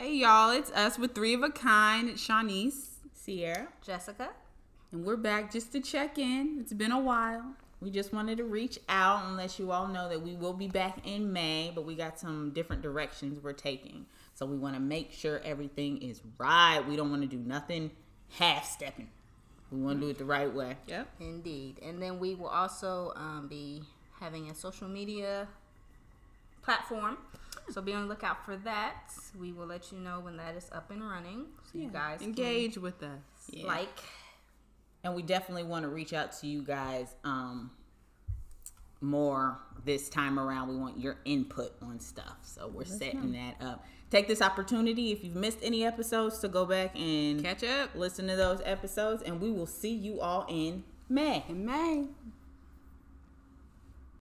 Hey y'all, it's us with three of a kind. It's Shanice, Sierra. Jessica. and we're back just to check in. It's been a while. We just wanted to reach out and let you all know that we will be back in May, but we got some different directions we're taking. So we want to make sure everything is right. We don't want to do nothing half stepping. We want to do it the right way. Yep. Indeed. And then we will also um, be having a social media platform. So be on the lookout for that. We will let you know when that is up and running. So you guys can Engage with us. Yeah. like. and we definitely want to reach out to you guys um more this time around we want your input on stuff so we're setting that up take this opportunity if you've missed any episodes to go back and Catch up listen to those episodes and we will see you all in may in May.